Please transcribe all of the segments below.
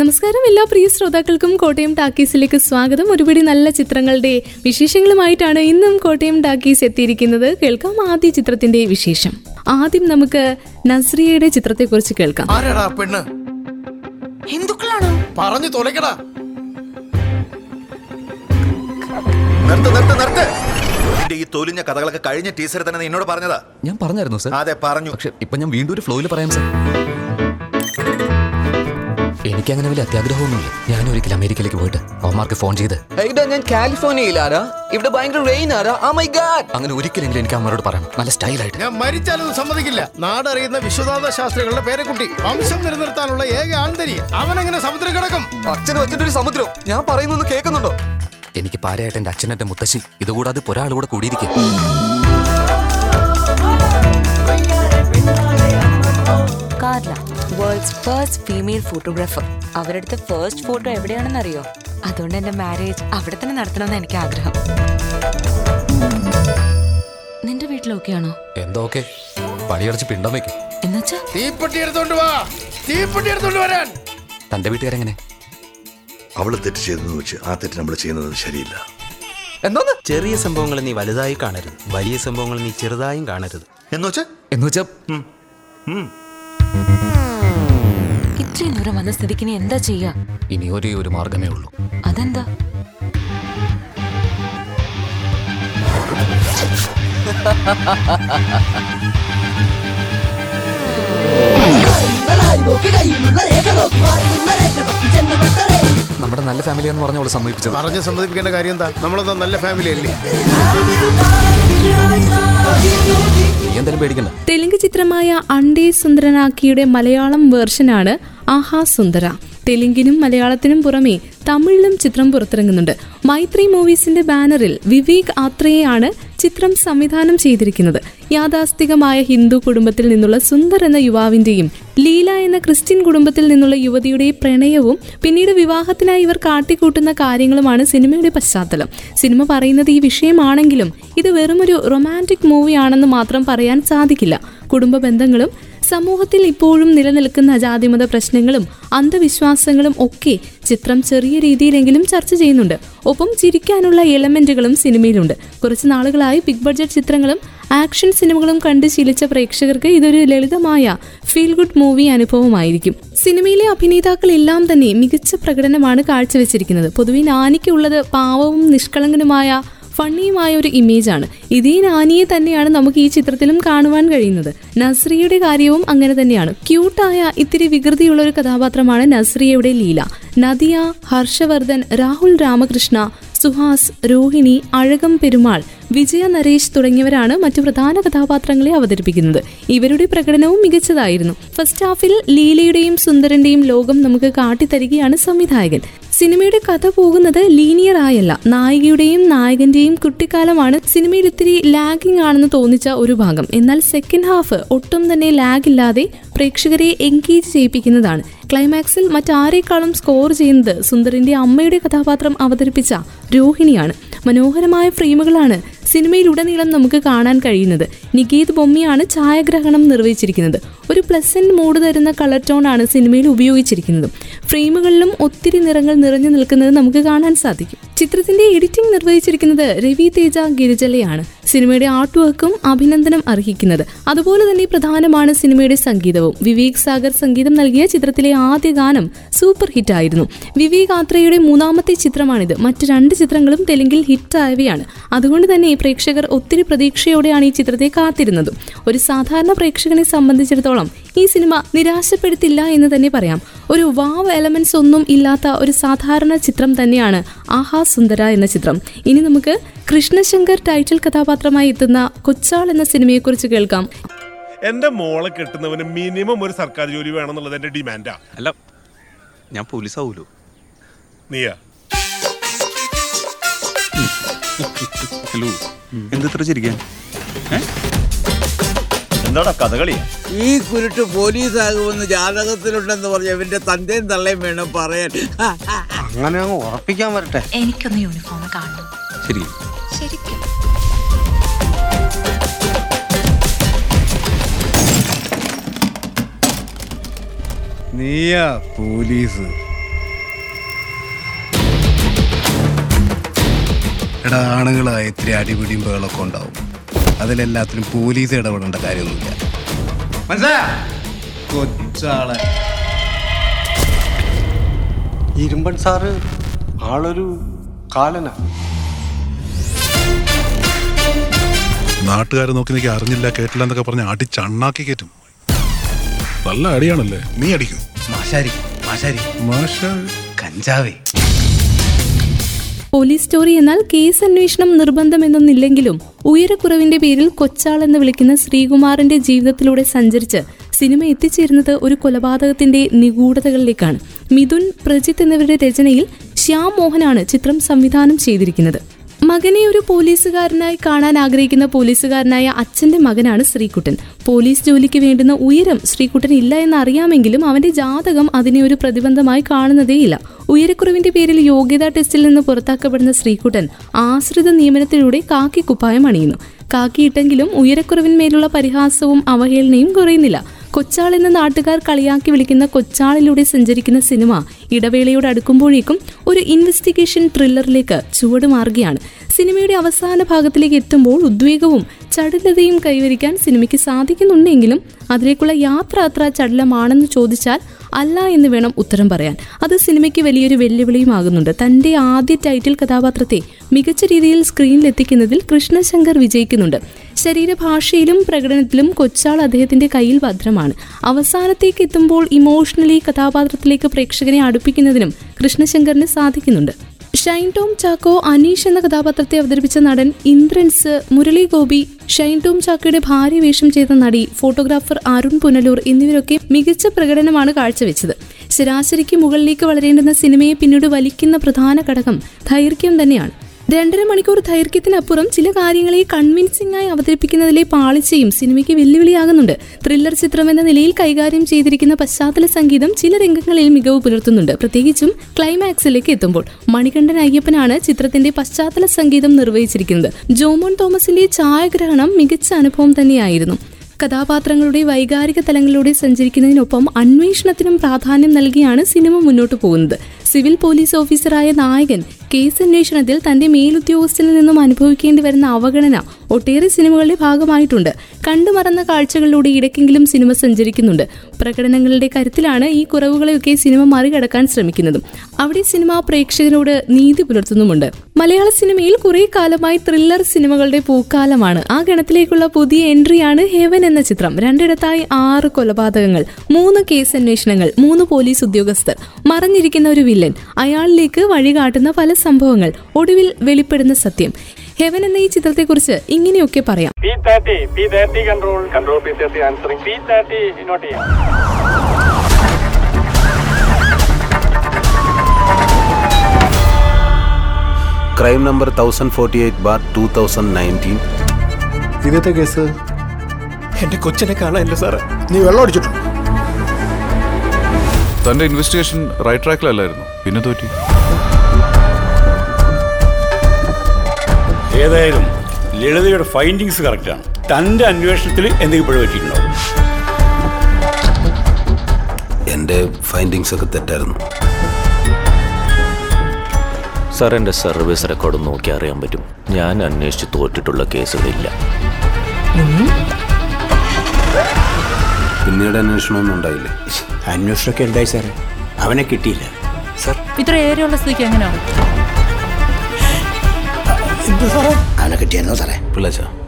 നമസ്കാരം എല്ലാ പ്രിയ ശ്രോതാക്കൾക്കും കോട്ടയം ടാക്കീസിലേക്ക് സ്വാഗതം. ഒരുപടി നല്ല ചിത്രങ്ങളുടെ വിശേഷങ്ങളുമായിട്ടാണ് ഇന്നും കോട്ടയം ടാക്കീസ് എത്തിയിരിക്കുന്നത്. കേൾക്കാം ആദ്യ ചിത്രത്തിന്റെ വിശേഷം. ആദ്യം നമുക്ക് നസ്രിയയുടെ ചിത്രത്തെക്കുറിച്ച് കേൾക്കാം. ആരാടാ ആ പെണ്ണ്? ഹിന്ദുക്കളാണോ? പറഞ്ഞു തുലക്കടാ നിർത്ത് നിർത്ത് നിർത്ത്. നിന്റെ ഈ തൊലിഞ്ഞ കഥകളൊക്കെ കഴിഞ്ഞ ടീച്ചർ തന്നെ നിന്നോട് എന്നോട് പറഞ്ഞതാ. ഞാൻ പറഞ്ഞായിരുന്നു സർ. അതെ പറഞ്ഞു. പക്ഷെ ഇപ്പൊ ഞാൻ വീണ്ടും ഒരു ഫ്ലോയിൽ പറയാം സർ. എനിക്ക് അങ്ങനെ വലിയ അത്യാഗ്രഹമൊന്നുമില്ല. ഞാൻ ഒരിക്കൽ അമേരിക്കയിലേക്ക് പോയിട്ട് അവന്മാർക്ക് ഫോൺ ചെയ്ത് എടാ ഞാൻ കാലിഫോർണിയയിലാരാ ഇവിടെ ഭയങ്കര റെയിൻ ആരാ? ആ മൈ ഗാഡ് അങ്ങനെ ഒരിക്കലെങ്കിലും എനിക്ക് അമ്മരോട് പറയണം. നല്ല സ്റ്റൈലായിട്ട്. ഞാൻ മരിച്ചാലും സമ്മതിക്കില്ല. നാടറിയുന്ന വിശ്വനാഥ ശാസ്ത്രികളുടെ പേരെക്കുട്ടി. വംശം നിലനിർത്താനുള്ള ഏക ആന്തരി അവനെങ്ങനെ സമുദ്രം കിടക്കും? അച്ഛനും അച്ഛന്റെ ഒരു സമുദ്രം. ഞാൻ പറയുന്നൊന്ന് കേൾക്കുന്നുണ്ടോ? എനിക്ക് പാരയായിട്ട് എന്റെ അച്ഛനെന്റെ മുത്തശ്ശി ഇതുകൂടാതെ ഒരാളുകൂടെ കൂടിയിരിക്കും. Carla world's first female photographer അവരെടുത്ത first photo എവിടെയാണെന്ന് അറിയോ അതുകൊണ്ട് എന്റെ മാരേജ് അവിടെ തന്നെ നടത്തണമെന്ന് എനിക്ക് ആഗ്രഹം. നിന്റെ വീട്ടിലൊക്കെയാണോ എന്തോ പണിയടച്ച് പിണ്ടം വെക്കും. എന്നുവെച്ചാ? തീപ്പെട്ടി എടുത്തോണ്ട് വാ. തീപ്പെട്ടി എടുത്തോണ്ട് വരാൻ. തന്റെ വീട്ടുകാരെങ്ങനെ? അവൾ തെറ്റ് ചെയ്തെന്ന് വെച്ച് ആ തെറ്റ് നമ്മൾ ചെയ്യുന്നത് ശരിയില്ല. എന്തോന്ന്? ചെറിയ സംഭവങ്ങൾ നീ വലുതായി കാണരുത്. വലിയ സംഭവങ്ങൾ നീ ചെറുതായും കാണരുത്. എന്ന് വെച്ചാ എന്ന് വെച്ചാ ഇത്രയും ദൂരം വന്ന സ്ഥിതിക്ക് ഇനി എന്താ ചെയ്യാ? ഇനി ഒരേ ഒരു മാർഗമേ ഉള്ളൂ. അതെന്താ? നമ്മുടെ നല്ല ഫാമിലി എന്ന് പറഞ്ഞ അവൾ സമ്മതിപ്പിച്ചത്. പറഞ്ഞ് സമ്മതിപ്പിക്കേണ്ട കാര്യം എന്താ? നമ്മളെന്താ നല്ല ഫാമിലി അല്ലേ? എന്തായാലും പേടിക്കണ്ട. തെലുങ്ക് ചിത്രമായ അണ്ടേ സുന്ദരനാക്കിയുടെ മലയാളം വേർഷനാണ് ആഹാ സുന്ദര. തെലുങ്കിനും മലയാളത്തിനും പുറമെ തമിഴിലും ചിത്രം പുറത്തിറങ്ങുന്നുണ്ട്. മൈത്രി മൂവീസിന്റെ ബാനറിൽ വിവേക് ആത്രയെയാണ് ചിത്രം സംവിധാനം ചെയ്തിരിക്കുന്നത്. യാഥാസ്ഥികമായ ഹിന്ദു കുടുംബത്തിൽ നിന്നുള്ള സുന്ദർ എന്ന യുവാവിന്റെയും ലീല എന്ന ക്രിസ്ത്യൻ കുടുംബത്തിൽ നിന്നുള്ള യുവതിയുടെ പ്രണയവും പിന്നീട് വിവാഹത്തിനായി ഇവർ കാട്ടിക്കൂട്ടുന്ന കാര്യങ്ങളുമാണ് സിനിമയുടെ പശ്ചാത്തലം. സിനിമ പറയുന്നത് ഈ വിഷയമാണെങ്കിലും ഇത് വെറുമൊരു റൊമാന്റിക് മൂവിയാണെന്ന് മാത്രം പറയാൻ സാധിക്കില്ല. കുടുംബ ബന്ധങ്ങളും സമൂഹത്തിൽ ഇപ്പോഴും നിലനിൽക്കുന്ന ജാതിമത പ്രശ്നങ്ങളും അന്ധവിശ്വാസങ്ങളും ഒക്കെ ചിത്രം ചെറിയ രീതിയിലെങ്കിലും ചർച്ച ചെയ്യുന്നുണ്ട്. ഒപ്പം ചിരിക്കാനുള്ള എലമെന്റുകളും സിനിമയിലുണ്ട്. കുറച്ച് നാളുകളായി ബിഗ് ബഡ്ജറ്റ് ചിത്രങ്ങളും ആക്ഷൻ സിനിമകളും കണ്ട് ശീലിച്ച പ്രേക്ഷകർക്ക് ഇതൊരു ലളിതമായ ഫീൽ ഗുഡ് മൂവി അനുഭവമായിരിക്കും. സിനിമയിലെ അഭിനേതാക്കളെല്ലാം തന്നെ മികച്ച പ്രകടനമാണ് കാഴ്ചവെച്ചിരിക്കുന്നത്. പൊതുവെ നാനിക്കുള്ളത് പാവവും നിഷ്കളങ്കനുമായ ഫണ്ണിയുമായ ഒരു ഇമേജാണ്. ഇതേ നാനിയെ തന്നെയാണ് നമുക്ക് ഈ ചിത്രത്തിലും കാണുവാൻ കഴിയുന്നത്. നസ്രിയുടെ കാര്യവും അങ്ങനെ തന്നെയാണ്. ക്യൂട്ടായ ഇത്തിരി വികൃതിയുള്ള ഒരു കഥാപാത്രമാണ് നസ്രിയയുടെ ലീല. നദിയ ഹർഷവർദ്ധൻ രാഹുൽ രാമകൃഷ്ണ സുഹാസ് രോഹിണി അഴകം പെരുമാൾ വിജയ നരേഷ് തുടങ്ങിയവരാണ് മറ്റു പ്രധാന കഥാപാത്രങ്ങളെ അവതരിപ്പിക്കുന്നത്. ഇവരുടെ പ്രകടനവും മികച്ചതായിരുന്നു. ഫസ്റ്റ് ഹാഫിൽ ലീലയുടെയും സുന്ദരന്റെയും ലോകം നമുക്ക് കാട്ടിത്തരികയാണ് സംവിധായകൻ. സിനിമയുടെ കഥ പോകുന്നത് ലീനിയർ ആയല്ല. നായികയുടെയും നായകന്റെയും കുട്ടിക്കാലമാണ് സിനിമയിൽ ഇത്തിരി ലാഗിംഗ് ആണെന്ന് തോന്നിച്ച ഒരു ഭാഗം. എന്നാൽ സെക്കൻഡ് ഹാഫ് ഒട്ടും തന്നെ ലാഗ് ഇല്ലാതെ പ്രേക്ഷകരെ എൻഗേജ് ചെയ്യിപ്പിക്കുന്നതാണ്. ക്ലൈമാക്സിൽ മറ്റാരേക്കാളും സ്കോർ ചെയ്യുന്നത് സുന്ദറിന്റെ അമ്മയുടെ കഥാപാത്രം അവതരിപ്പിച്ച രോഹിണിയാണ്. മനോഹരമായ ഫ്രെയിമുകളാണ് സിനിമയിലുടനീളം നമുക്ക് കാണാൻ കഴിയുന്നത്. നികേത് ബൊമ്മിയാണ് ഛായാഗ്രഹണം നിർവഹിച്ചിരിക്കുന്നത്. ഒരു പ്ലസന്റ് മൂഡ് തരുന്ന കളർ ടോൺ ആണ് സിനിമയിൽ ഉപയോഗിച്ചിരിക്കുന്നത്. ഫ്രെയിമുകളിലും ഒത്തിരി നിറങ്ങൾ നിറഞ്ഞു നിൽക്കുന്നത് നമുക്ക് കാണാൻ സാധിക്കും. ചിത്രത്തിന്റെ എഡിറ്റിംഗ് നിർവഹിച്ചിരിക്കുന്നത് രവി തേജ ഗിരിജലയാണ്. സിനിമയുടെ ആർട്ട് വർക്കും അഭിനന്ദനം അർഹിക്കുന്നത്. അതുപോലെ തന്നെ പ്രധാനമാണ് സിനിമയുടെ സംഗീതവും. വിവേക് സാഗർ സംഗീതം നൽകിയ ചിത്രത്തിലെ ആദ്യ ഗാനം സൂപ്പർ ഹിറ്റ് ആയിരുന്നു. വിവേക് ആത്രയുടെ മൂന്നാമത്തെ ചിത്രമാണിത്. മറ്റ് രണ്ട് ചിത്രങ്ങളും തെലുങ്കിൽ ഹിറ്റായവയാണ് അതുകൊണ്ട് തന്നെ പ്രേക്ഷകർ ഒത്തിരി പ്രതീക്ഷയോടെയാണ് ഈ ചിത്രത്തെ കാത്തിരുന്നതും. ഒരു സാധാരണ പ്രേക്ഷകനെ സംബന്ധിച്ചിടത്തോളം ഈ സിനിമ നിരാശപ്പെടുത്തില്ല എന്ന് തന്നെ പറയാം. ഒരു വാവ് എലമെന്റ്സ് ഒന്നും ഇല്ലാത്ത ഒരു സാധാരണ ചിത്രം തന്നെയാണ് ആഹാ സുന്ദര എന്ന ചിത്രം. ഇനി നമുക്ക് കൃഷ്ണശങ്കർ ടൈറ്റിൽ കഥാപാത്രമായി എത്തുന്ന കൊച്ചാൾ എന്ന സിനിമയെക്കുറിച്ച് കേൾക്കാം. എന്റെ മോളെ കെട്ടുന്നവന് മിനിമം ഒരു സർക്കാർ ജോലി വേണമെന്നുള്ളത് എന്റെ ഡിമാൻഡാ. അല്ല ഞാൻ പോലീസ് ആവൂലോ നീയാ. ഹലോ എന്തിത്ര ചിരിക്കാൻ? എന്താടാ കഥകളി? ഈ കുരുട്ട് പോലീസാകുമെന്ന് ജാതകത്തിലുണ്ടെന്ന് പറഞ്ഞ എന്റെ തന്റെയും തള്ളയും വേണം പറയാൻ. അങ്ങനെ അങ്ങ് ഉറപ്പിക്കാൻ വരട്ടെ. എനിക്കൊന്ന് യൂണിഫോം കാണണം. ശരി. ശരിക്കും. നീയാ പോലീസ്. എടാ ആണുങ്ങളായ ഇത്തിരി അടിപിടിയും ബഹളൊക്കെ ഉണ്ടാവും. അതിലെല്ലാത്തിലും പോലീസ് ഇടപെടേണ്ട കാര്യമൊന്നുമില്ല. മനസ്സിലായോ കൊച്ചാളെ. ഇരുമ്പൻ സാറ് ആളൊരു കാലന. നാട്ടുകാരെ നോക്കി നിൽക്കി അറിഞ്ഞില്ല കേട്ടില്ല എന്നൊക്കെ പറഞ്ഞ് അടിച്ചണ്ണാക്കി കയറ്റും നല്ല അടിയാണല്ലേ? നീ അടിക്കും. മാഷാരി മാഷാരി. മാഷ. കഞ്ചാവേ. പോലീസ് സ്റ്റോറി എന്നാൽ കേസ് അന്വേഷണം നിർബന്ധമെന്നൊന്നില്ലെങ്കിലും ഉയരക്കുറവിന്റെ പേരിൽ കൊച്ചാൾ എന്ന് വിളിക്കുന്ന ശ്രീകുമാറിന്റെ ജീവിതത്തിലൂടെ സഞ്ചരിച്ച് സിനിമ എത്തിച്ചേരുന്നത് ഒരു കൊലപാതകത്തിന്റെ നിഗൂഢതകളിലേക്കാണ്. മിഥുൻ പ്രജിത്ത് എന്നിവരുടെ രചനയിൽ ശ്യാം മോഹനാണ് ചിത്രം സംവിധാനം ചെയ്തിരിക്കുന്നത്. മകനെ ഒരു പോലീസുകാരനായി കാണാൻ ആഗ്രഹിക്കുന്ന പോലീസുകാരനായ അച്ഛന്റെ മകനാണ് ശ്രീകുട്ടൻ. പോലീസ് ജോലിക്ക് വേണ്ടുന്ന ഉയരം ശ്രീകുട്ടൻ ഇല്ല എന്നറിയാമെങ്കിലും അവന്റെ ജാതകം അതിനെ ഒരു പ്രതിബന്ധമായി കാണുന്നതേയില്ല. ഉയരക്കുറവിന്റെ പേരിൽ യോഗ്യതാ ടെസ്റ്റിൽ നിന്ന് പുറത്താക്കപ്പെടുന്ന ശ്രീകുട്ടൻ ആശ്രിത നിയമനത്തിലൂടെ കാക്കി കുപ്പായം അണിയുന്നു. കാക്കിയിട്ടെങ്കിലും ഉയരക്കുറവിന്മേലുള്ള പരിഹാസവും അവഹേളനയും കുറയുന്നില്ല. കൊച്ചാൾ എന്ന നാട്ടുകാർ കളിയാക്കി വിളിക്കുന്ന കൊച്ചാളിലൂടെ സഞ്ചരിക്കുന്ന സിനിമ ഇടവേളയോട് അടുക്കുമ്പോഴേക്കും ഒരു ഇൻവെസ്റ്റിഗേഷൻ ത്രില്ലറിലേക്ക് ചുവടുമാറുകയാണ് സിനിമയുടെ അവസാന ഭാഗത്തിലേക്ക് എത്തുമ്പോൾ ഉദ്വേഗവും ചടുലതയും കൈവരിക്കാൻ സിനിമയ്ക്ക് സാധിക്കുന്നുണ്ടെങ്കിലും അതിലേക്കുള്ള യാത്ര അത്ര ചടുലമാണെന്ന് ചോദിച്ചാൽ അല്ല എന്ന് വേണം ഉത്തരം പറയാൻ. അത് സിനിമയ്ക്ക് വലിയൊരു വെല്ലുവിളിയുമാകുന്നുണ്ട്. തന്റെ ആദ്യ ടൈറ്റിൽ കഥാപാത്രത്തെ മികച്ച രീതിയിൽ സ്ക്രീനിൽ എത്തിക്കുന്നതിൽ കൃഷ്ണശങ്കർ വിജയിക്കുന്നുണ്ട്. ശരീരഭാഷയിലും പ്രകടനത്തിലും കൊച്ചാൾ അദ്ദേഹത്തിന്റെ കയ്യിൽ ഭദ്രമാണ്. അവസാനത്തേക്ക് എത്തുമ്പോൾ ഇമോഷണലി കഥാപാത്രത്തിലേക്ക് പ്രേക്ഷകനെ അടുപ്പിക്കുന്നതിനും കൃഷ്ണശങ്കറിന് സാധിക്കുന്നുണ്ട്. ഷൈൻ ടോം ചാക്കോ അനീഷ് എന്ന കഥാപാത്രത്തെ അവതരിപ്പിച്ച നടൻ ഇന്ദ്രൻസ് മുരളി ഗോപി ഷൈൻ ടോം ചാക്കോയുടെ ഭാര്യ വേഷം ചെയ്ത നടി ഫോട്ടോഗ്രാഫർ അരുൺ പുനലൂർ എന്നിവരൊക്കെ മികച്ച പ്രകടനമാണ് കാഴ്ചവെച്ചത്. ശരാശരിക്ക് മുകളിലേക്ക് വളരേണ്ടുന്ന സിനിമയെ പിന്നീട് വലിക്കുന്ന പ്രധാന ഘടകം ദൈർഘ്യം തന്നെയാണ്. രണ്ടര മണിക്കൂർ ദൈർഘ്യത്തിനപ്പുറം ചില കാര്യങ്ങളെ കൺവിൻസിംഗ് ആയി അവതരിപ്പിക്കുന്നതിലെ പാളിച്ചയും സിനിമയ്ക്ക് വെല്ലുവിളിയാകുന്നുണ്ട്. ത്രില്ലർ ചിത്രം എന്ന നിലയിൽ കൈകാര്യം ചെയ്തിരിക്കുന്ന പശ്ചാത്തല സംഗീതം ചില രംഗങ്ങളിൽ മികവ് പുലർത്തുന്നുണ്ട്. പ്രത്യേകിച്ചും ക്ലൈമാക്സിലേക്ക് എത്തുമ്പോൾ മണികണ്ഠൻ അയ്യപ്പനാണ് ചിത്രത്തിന്റെ പശ്ചാത്തല സംഗീതം നിർവഹിച്ചിരിക്കുന്നത്. ജോമോൻ തോമസിന്റെ ഛായാഗ്രഹണം മികച്ച അനുഭവം തന്നെയായിരുന്നു. കഥാപാത്രങ്ങളുടെ വൈകാരിക തലങ്ങളിലൂടെ സഞ്ചരിക്കുന്നതിനൊപ്പം അന്വേഷണത്തിനും പ്രാധാന്യം നൽകിയാണ് സിനിമ മുന്നോട്ട് പോകുന്നത്. സിവിൽ പോലീസ് ഓഫീസറായ നായകൻ കേസ് അന്വേഷണത്തിൽ തന്റെ മേലുദ്യോഗസ്ഥനിൽ നിന്നും അനുഭവിക്കേണ്ടി വരുന്ന അവഗണന ഒട്ടേറെ സിനിമകളുടെ ഭാഗമായിട്ടുണ്ട്. കണ്ടുമറന്ന കാഴ്ചകളിലൂടെ ഇടയ്ക്കെങ്കിലും സിനിമ സഞ്ചരിക്കുന്നുണ്ട്. പ്രകടനങ്ങളുടെ കരുത്തിലാണ് ഈ കുറവുകളെയൊക്കെ സിനിമ മറികടക്കാൻ ശ്രമിക്കുന്നതും. അവിടെ സിനിമ പ്രേക്ഷകരോട് നീതി പുലർത്തുന്നുമുണ്ട്. മലയാള സിനിമയിൽ കുറെ കാലമായി ത്രില്ലർ സിനിമകളുടെ പൂക്കാലമാണ്. ആ ഗണത്തിലേക്കുള്ള പുതിയ എൻട്രിയാണ് ഹെവൻ എന്ന ചിത്രം. രണ്ടിടത്തായി ആറ് കൊലപാതകങ്ങൾ മൂന്ന് കേസ് അന്വേഷണങ്ങൾ മൂന്ന് പോലീസ് ഉദ്യോഗസ്ഥർ. മറഞ്ഞിരിക്കുന്ന ഒരു വില്ലൻ. അയാളിലേക്ക് വഴികാട്ടുന്ന പല സംഭവങ്ങൾ ഒടുവിൽ വെളിപ്പെടുന്ന സത്യം. ഹെവൻ എന്ന ഈ ചിത്രത്തെ കുറിച്ച് ഇങ്ങനെയൊക്കെ പറയാം. കൺട്രോൾ കൺട്രോൾ നോട്ട് ചെയ്യാം. Crime number thousand forty eight bar two thousand nineteen ഇന്നത്തെ കേസ്? എന്റെ കൊച്ചിനെ കാണാനില്ല സാറേ. നീ വെള്ളം അടിച്ചിട്ടു? തന്റെ ഇൻവെസ്റ്റിഗേഷൻ റൈറ്റ് ട്രാക്കിലല്ലായിരുന്നു പിന്നെ തോറ്റി? ഏതായാലും ലളിതയുടെ ഫൈൻഡിങ്സ് കറക്റ്റാണ് തന്റെ അന്വേഷണത്തിൽ എന്തെങ്കിലും പിഴ പറ്റിയിട്ടുണ്ടോ എന്റെ ഫൈൻഡിങ്സ് ഒക്കെ തെറ്റായിരുന്നു. സാർ എന്റെ സർവീസ് റെക്കോർഡ് നോക്കി അറിയാൻ പറ്റും. ഞാൻ അന്വേഷിച്ച് തോറ്റിട്ടുള്ള കേസുകളില്ല. പിന്നീട് അന്വേഷണമൊന്നും ഉണ്ടായില്ലേ? അന്വേഷണമൊക്കെ ഉണ്ടായി സാറേ. അവനെ കിട്ടിയില്ല. സാർ ഇത്ര ഏരിയുള്ള സ്ഥിതിക്ക് എങ്ങനെയാണ്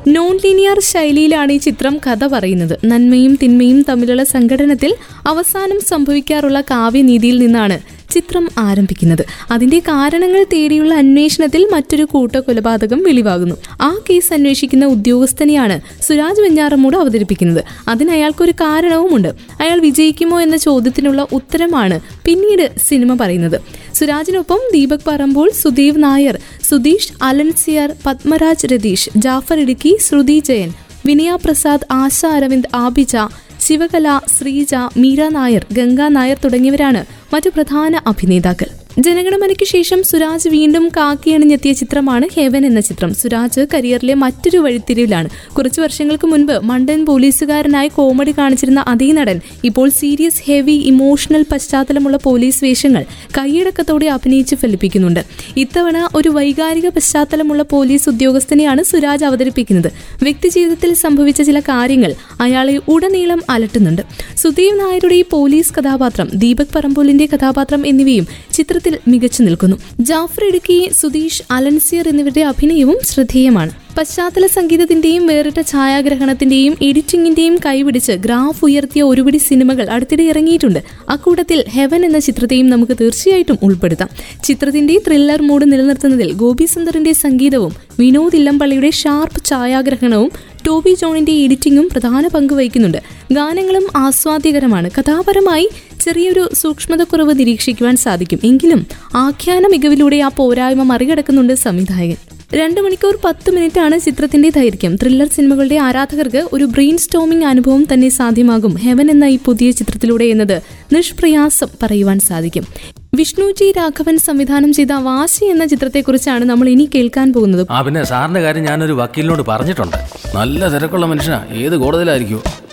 നോൺ ലീനിയർ ശൈലിയിലാണ് ഈ ചിത്രം കഥ പറയുന്നത്. നന്മയും തിന്മയും തമ്മിലുള്ള സംഘടനത്തിൽ അവസാനം സംഭവിക്കാറുള്ള കാവ്യനീതിയിൽ നിന്നാണ്. ചിത്രം ആരംഭിക്കുന്നത്. അതിന്റെ കാരണങ്ങൾ തേടിയുള്ള അന്വേഷണത്തിൽ മറ്റൊരു കൂട്ട കൊലപാതകം വെളിവാകുന്നു. ആ കേസ് അന്വേഷിക്കുന്ന ഉദ്യോഗസ്ഥനെയാണ് സുരാജ് വെഞ്ഞാറമ്മൂട് അവതരിപ്പിക്കുന്നത്. അതിന് അയാൾക്കൊരു കാരണവുമുണ്ട്. അയാൾ വിജയിക്കുമോ എന്ന ചോദ്യത്തിനുള്ള ഉത്തരമാണ് പിന്നീട് സിനിമ പറയുന്നത്. സുരാജിനൊപ്പം ദീപക് പറമ്പോൾ സുദീവ് നായർ സുധീഷ് അലൻസിയർ പത്മരാജ് രതീഷ് ജാഫർ ഇടുക്കി ശ്രുതി ജയൻ വിനയ പ്രസാദ് ആശ അരവിന്ദ് ആബിജ ശിവകല ശ്രീജ മീര നായർ ഗംഗാ നായർ തുടങ്ങിയവരാണ് മറ്റു പ്രധാന അഭിനേതാക്കൾ. ജനഗണമനയ്ക്ക് ശേഷം സുരാജ് വീണ്ടും കാക്കിയണിഞ്ഞെത്തിയ ചിത്രമാണ് ഹെവൻ എന്ന ചിത്രം. സുരാജ് കരിയറിലെ മറ്റൊരു വഴിത്തിരിവിലാണ്. കുറച്ചു വർഷങ്ങൾക്ക് മുൻപ് മണ്ടൻ പോലീസുകാരനായി കോമഡി കാണിച്ചിരുന്ന അതേ നടൻ ഇപ്പോൾ സീരിയസ് ഹെവി ഇമോഷണൽ പശ്ചാത്തലമുള്ള പോലീസ് വേഷങ്ങൾ കൈയടക്കത്തോടെ അഭിനയിച്ച് ഫലിപ്പിക്കുന്നുണ്ട്. ഇത്തവണ ഒരു വൈകാരിക പശ്ചാത്തലമുള്ള പോലീസ് ഉദ്യോഗസ്ഥനെയാണ് സുരാജ് അവതരിപ്പിക്കുന്നത്. വ്യക്തിജീവിതത്തിൽ സംഭവിച്ച ചില കാര്യങ്ങൾ അയാളെ ഉടനീളം അലട്ടുന്നുണ്ട്. സുധീവ് നായരുടെ ഈ പോലീസ് കഥാപാത്രം ദീപക് പറമ്പോലിന്റെ കഥാപാത്രം എന്നിവയും ചിത്രത്തിൽ മികച്ചു നിൽക്കുന്നു. ജാഫർ ഇടുക്കി സുധീഷ് അലൻസിയർ എന്നിവരുടെ അഭിനയവും ശ്രദ്ധേയമാണ്. പശ്ചാത്തല സംഗീതത്തിന്റെയും വേറിട്ട ഛായാഗ്രഹണത്തിന്റെയും എഡിറ്റിംഗിന്റെയും കൈപിടിച്ച് ഗ്രാഫ് ഉയർത്തിയ ഒരുപിടി സിനിമകൾ അടുത്തിടെ ഇറങ്ങിയിട്ടുണ്ട്. അക്കൂട്ടത്തിൽ ഹെവൻ എന്ന ചിത്രത്തെയും നമുക്ക് തീർച്ചയായിട്ടും ഉൾപ്പെടുത്താം. ചിത്രത്തിന്റെ ത്രില്ലർ മൂഡ് നിലനിർത്തുന്നതിൽ ഗോപി സുന്ദറിന്റെ സംഗീതവും വിനോദ് ഇല്ലംപള്ളിയുടെ ഷാർപ്പ് ഛായാഗ്രഹണവും ടോബി ജോണിന്റെ എഡിറ്റിംഗും പ്രധാന പങ്ക് വഹിക്കുന്നുണ്ട്. ഗാനങ്ങളും ആസ്വാദ്യകരമാണ്. കഥാപരമായി ചെറിയൊരു സൂക്ഷ്മതക്കുറവ് നിരീക്ഷിക്കുവാൻ സാധിക്കും. എങ്കിലും ആഖ്യാന മികവിലൂടെ ആ പോരായ്മ മറികടക്കുന്നുണ്ട് സംവിധായകൻ. രണ്ട് മണിക്കൂർ പത്ത് മിനിറ്റ് ആണ് ചിത്രത്തിന്റെ ദൈർഘ്യം. ത്രില്ലർ സിനിമകളുടെ ആരാധകർക്ക് ഒരു ബ്രെയിൻ സ്റ്റോമിംഗ് അനുഭവം തന്നെ സാധ്യമാകും. ഹെവൻ എന്ന ഈ പുതിയ ചിത്രത്തിലൂടെ എന്നത് നിഷ്പ്രയാസം പറയുവാൻ സാധിക്കും. വിഷ്ണു ജി രാഘവൻ സംവിധാനം ചെയ്ത വാശി എന്ന ചിത്രത്തെക്കുറിച്ചാണ് നമ്മൾ ഇനി കേൾക്കാൻ പോകുന്നത്. ആ പിന്നെ സാറിന്റെ കാര്യം ഞാനൊരു വക്കീലിനോട് പറഞ്ഞിട്ടുണ്ട്. നല്ല തിരക്കുള്ള മനുഷ്യനാ. ഏത് കോടതിയിലായിരിക്കും?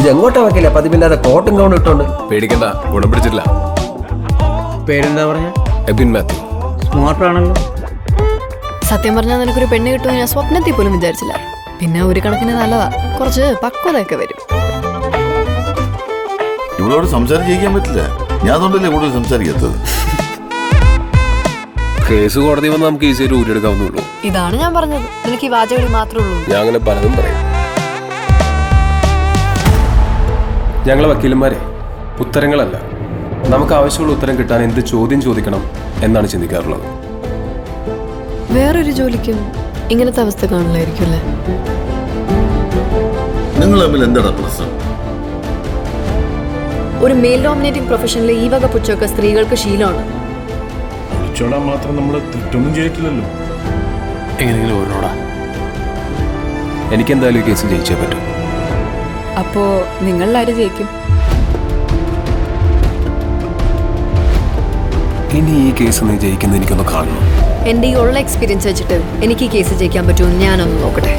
ഇത് എങ്ങോട്ടാ വെക്കില്ല പതിവില്ലാതെ കോട്ടും കൗണ്ട് ഇട്ടോണ്ട്. പേടിക്കണ്ട ഗുണം പിടിച്ചിട്ടില്ല. പേരെന്താ പറഞ്ഞ? എബിൻ മാത്യു. സ്മാർട്ട് ആണല്ലോ സത്യം പറഞ്ഞാൽ നിനക്കൊരു പെണ്ണ് കിട്ടുമെന്ന് ഞാൻ സ്വപ്നത്തിൽ പോലും വിചാരിച്ചില്ല. പിന്നെ ഒരു കണക്കിന് നല്ലതാ. കുറച്ച് പക്വതയൊക്കെ വരും. ഇവളോട് സംസാരിക്കാൻ പറ്റില്ല. ഞാൻ അതുകൊണ്ടല്ലേ കൂടുതൽ സംസാരിക്കാത്തത്? കേസ് കോടതി വന്ന് നമുക്ക് ഈസിയായിട്ട് ഊരിയെടുക്കാവുന്നുള്ളൂ ഇതാണ് ഞാൻ പറഞ്ഞത്. എനിക്ക് ഈ വാചകടി മാത്രമേ ഉള്ളൂ. ഞാൻ അങ്ങനെ പലതും പറയും. ഞങ്ങളെ വക്കീലന്മാരെ ഉത്തരങ്ങളല്ല. നമുക്ക് ആവശ്യമുള്ള ഉത്തരം കിട്ടാൻ എന്ത് ചോദ്യം ചോദിക്കണം എന്നാണ് ചിന്തിക്കാറുള്ളത്. വേറൊരു ജോലിക്കും ഇങ്ങനത്തെ അവസ്ഥ കാണില്ലായിരിക്കും അല്ലേ നിങ്ങൾ തമ്മിൽ എന്താണ് പ്രശ്നം? ഒരു മെയിൽ ഡോമിനേറ്റിംഗ് പ്രൊഫഷനിലെ ഈ വക പുച്ചൊക്കെ സ്ത്രീകൾക്ക് ശീലമാണ്. ഒളിച്ചോടാൻ മാത്രം നമ്മൾ തെറ്റൊന്നും ചെയ്തിട്ടില്ലല്ലോ. എങ്ങനെയെങ്കിലും ഓരോടാ. എനിക്കെന്തായാലും ഈ കേസ് ജയിച്ചേ പറ്റൂ. അപ്പോ നിങ്ങൾ ആര് ജയിക്കും? ഇനി ഈ കേസ് നീ ജയിക്കുന്ന എനിക്കൊന്ന് കാണണം. എന്റെ ഈ ഉള്ള എക്സ്പീരിയൻസ് വെച്ചിട്ട് എനിക്ക് ഈ കേസ് ജയിക്കാൻ പറ്റുമെന്ന് ഞാനൊന്ന് നോക്കട്ടെ.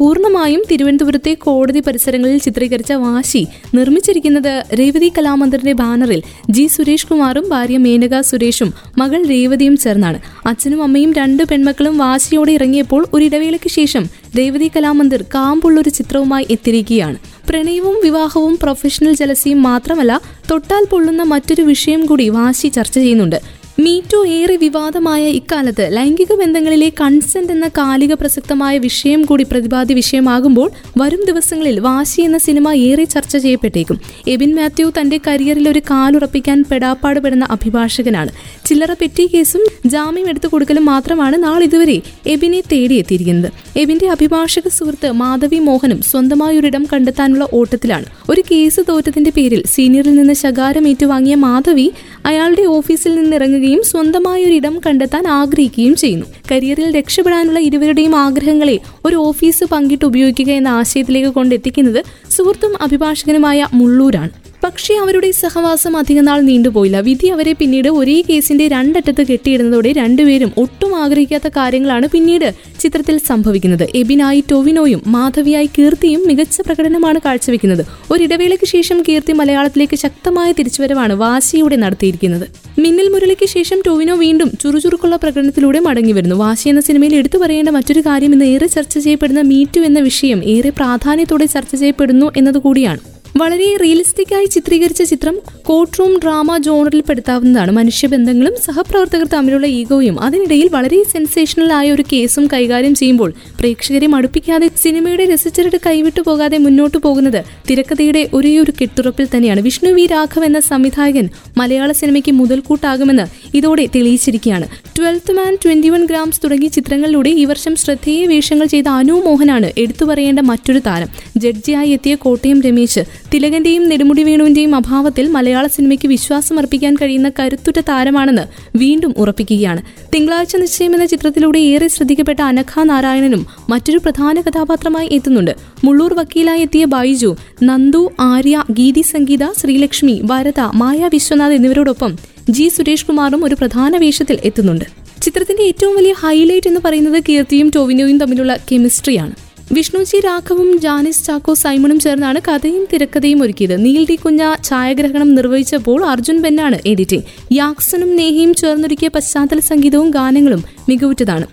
പൂർണമായും തിരുവനന്തപുരത്തെ കോടതി പരിസരങ്ങളിൽ ചിത്രീകരിച്ച വാശി നിർമ്മിച്ചിരിക്കുന്നത് രേവതി കലാമന്ദിറിന്റെ ബാനറിൽ ജി സുരേഷ് കുമാറും ഭാര്യ മേനക സുരേഷും മകൾ രേവതിയും ചേർന്നാണ്. അച്ഛനും അമ്മയും രണ്ട് പെൺമക്കളും വാശിയോടെ ഇറങ്ങിയപ്പോൾ ഒരു ഇടവേളയ്ക്ക് ശേഷം രേവതി കലാമന്ദിർ കാമ്പുള്ളൊരു ചിത്രവുമായി എത്തിയിരിക്കുകയാണ്. പ്രണയവും വിവാഹവും പ്രൊഫഷണൽ ജലസിയും മാത്രമല്ല തൊട്ടാൽ പൊള്ളുന്ന മറ്റൊരു വിഷയം കൂടി വാശി ചർച്ച ചെയ്യുന്നുണ്ട്. മീറ്റു ഏറെ വിവാദമായ ഇക്കാലത്ത് ലൈംഗിക ബന്ധങ്ങളിലെ കൺസെന്റ് എന്ന കാലിക പ്രസക്തമായ വിഷയം കൂടി പ്രതിപാദ്യ വിഷയമാകുമ്പോൾ വരും ദിവസങ്ങളിൽ വാശി എന്ന സിനിമ ഏറെ ചർച്ച ചെയ്യപ്പെട്ടേക്കും. എബിൻ മാത്യു തന്റെ കരിയറിൽ ഒരു കാലുറപ്പിക്കാൻ പെടാപ്പാട് പെടുന്ന അഭിഭാഷകനാണ്. ചില്ലറ പെറ്റി കേസും ജാമ്യം എടുത്തു കൊടുക്കലും മാത്രമാണ് നാളിതുവരെ എബിനെ തേടിയെത്തിയിരിക്കുന്നത്. എബിന്റെ അഭിഭാഷക സുഹൃത്ത് മാധവി മോഹനും സ്വന്തമായ ഒരിടം കണ്ടെത്താനുള്ള ഓട്ടത്തിലാണ്. ഒരു കേസ് തോറ്റതിന്റെ പേരിൽ സീനിയറിൽ നിന്ന് ശകാരം ഏറ്റുവാങ്ങിയ മാധവി അയാളുടെ ഓഫീസിൽ നിന്ന് ഇറങ്ങുകയും സ്വന്തമായ ഇടം കണ്ടെത്താൻ ആഗ്രഹിക്കുകയും ചെയ്യുന്നു. കരിയറിൽ രക്ഷപ്പെടാനുള്ള ഇരുവരുടെയും ആഗ്രഹങ്ങളെ ഒരു ഓഫീസ് പങ്കിട്ട് ഉപയോഗിക്കുക എന്ന ആശയത്തിലേക്ക് കൊണ്ടെത്തിക്കുന്നത് സുഹൃത്തും അഭിഭാഷകനുമായ മുള്ളൂരാണ്. പക്ഷേ അവരുടെ സഹവാസം അധികനാൾ നീണ്ടുപോയില്ല. വിധി അവരെ പിന്നീട് ഒരേ കേസിന്റെ രണ്ടറ്റത്ത് കെട്ടിയിടുന്നതോടെ രണ്ടുപേരും ഒട്ടും ആഗ്രഹിക്കാത്ത കാര്യങ്ങളാണ് പിന്നീട് ചിത്രത്തിൽ സംഭവിക്കുന്നത്. എബിനായി ടൊവിനോയും മാധവിയായി കീർത്തിയും മികച്ച പ്രകടനമാണ് കാഴ്ചവെക്കുന്നത്. ഒരിടവേളയ്ക്ക് ശേഷം കീർത്തി മലയാളത്തിലേക്ക് ശക്തമായ തിരിച്ചുവരവാണ് വാശിയോടെ നടത്തിയിരിക്കുന്നത്. മിന്നൽ മുരളിക്ക് ശേഷം ടൊവിനോ വീണ്ടും ചുറുചുറുക്കുള്ള പ്രകടനത്തിലൂടെ മടങ്ങി വരുന്നു വാശി എന്ന സിനിമയിൽ എടുത്തു പറയേണ്ട മറ്റൊരു കാര്യം ഇന്ന് ഏറെ ചർച്ച ചെയ്യപ്പെടുന്ന മീറ്റു എന്ന വിഷയം ഏറെ പ്രാധാന്യത്തോടെ ചർച്ച ചെയ്യപ്പെടുന്നു എന്നതുകൂടിയാണ്. വളരെ റിയലിസ്റ്റിക് ആയി ചിത്രീകരിച്ച ചിത്രം കോർട്ട് റൂം ഡ്രാമ ജോണറിൽ പെടുത്താവുന്നതാണ്. മനുഷ്യബന്ധങ്ങളും സഹപ്രവർത്തകർ തമ്മിലുള്ള ഈഗോയും അതിനിടയിൽ വളരെ സെൻസേഷണൽ ആയ ഒരു കേസും കൈകാര്യം ചെയ്യുമ്പോൾ പ്രേക്ഷകരെ മടുപ്പിക്കാതെ സിനിമയുടെ രസിച്ചരട് കൈവിട്ടു പോകാതെ മുന്നോട്ടു പോകുന്നത് തിരക്കഥയുടെ ഒരേ ഒരു കെട്ടുറപ്പിൽ തന്നെയാണ്. വിഷ്ണു വി രാഘവ് എന്ന സംവിധായകൻ മലയാള സിനിമയ്ക്ക് മുതൽക്കൂട്ടാകുമെന്ന് ഇതോടെ തെളിയിച്ചിരിക്കുകയാണ്. Twelfth man twenty one grams തുടങ്ങിയ ചിത്രങ്ങളിലൂടെ ഈ വർഷം ശ്രദ്ധേയ വേഷങ്ങൾ ചെയ്ത അനു മോഹനാണ് എടുത്തു പറയേണ്ട മറ്റൊരു താരം. ജഡ്ജിയായി എത്തിയ കോട്ടയം രമേശ് തിലകന്റെയും നെടുമുടി വേണുവിന്റെയും അഭാവത്തിൽ മലയാള സിനിമയ്ക്ക് വിശ്വാസം അർപ്പിക്കാൻ കഴിയുന്ന കരുത്തുറ്റ താരമാണെന്ന് വീണ്ടും ഉറപ്പിക്കുകയാണ്. തിങ്കളാഴ്ച നിശ്ചയം എന്ന ചിത്രത്തിലൂടെ ഏറെ ശ്രദ്ധിക്കപ്പെട്ട അനഖ നാരായണനും മറ്റൊരു പ്രധാന കഥാപാത്രമായി എത്തുന്നുണ്ട്. മുള്ളൂർ വക്കീലായി എത്തിയ ബൈജു നന്ദു ആര്യ ഗീതി സംഗീത ശ്രീലക്ഷ്മി വരത മായ വിശ്വനാഥ് എന്നിവരോടൊപ്പം ജി സുരേഷ് കുമാറും ഒരു പ്രധാന വേഷത്തിൽ എത്തുന്നുണ്ട്. ചിത്രത്തിന്റെ ഏറ്റവും വലിയ ഹൈലൈറ്റ് എന്ന് പറയുന്നത് കീർത്തിയും ടോവിനോയും തമ്മിലുള്ള കെമിസ്ട്രിയാണ്. വിഷ്ണുജി രാഘവും ജാനിസ് ചാക്കോ സൈമണും ചേർന്നാണ് കഥയും തിരക്കഥയും ഒരുക്കിയത്. നീൽ ഡി കുഞ്ഞ ഛായാഗ്രഹണം നിർവഹിച്ചപ്പോൾ അർജുൻ ബെന്നാണ് എഡിറ്റിംഗ്. യാക്സനും നേഹിയും ചേർന്നൊരുക്കിയ പശ്ചാത്തല സംഗീതവും ഗാനങ്ങളും മികവുറ്റതാണ്.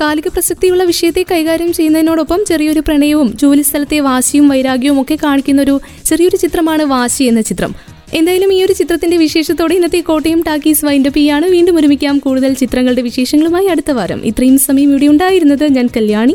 കാലിക പ്രസക്തിയുള്ള വിഷയത്തെ കൈകാര്യം ചെയ്യുന്നതിനോടൊപ്പം ചെറിയൊരു പ്രണയവും ജോലിസ്ഥലത്തെ വാശിയും വൈരാഗ്യവും ഒക്കെ കാണിക്കുന്ന ഒരു ചെറിയൊരു ചിത്രമാണ് വാശി എന്ന ചിത്രം. എന്തായാലും ഈ ഒരു ചിത്രത്തിന്റെ വിശേഷത്തോടെ ഇന്നത്തെ കോട്ടയം ടാക്കീസ് വൈൻഡപ്പ് ചെയ്യാണ്. വീണ്ടും ഒരുമിക്കാം കൂടുതൽ ചിത്രങ്ങളുടെ വിശേഷങ്ങളുമായി അടുത്ത വാരം. ഇത്രയും സമയം ഇവിടെ ഉണ്ടായിരുന്നത് ഞാൻ കല്യാണി.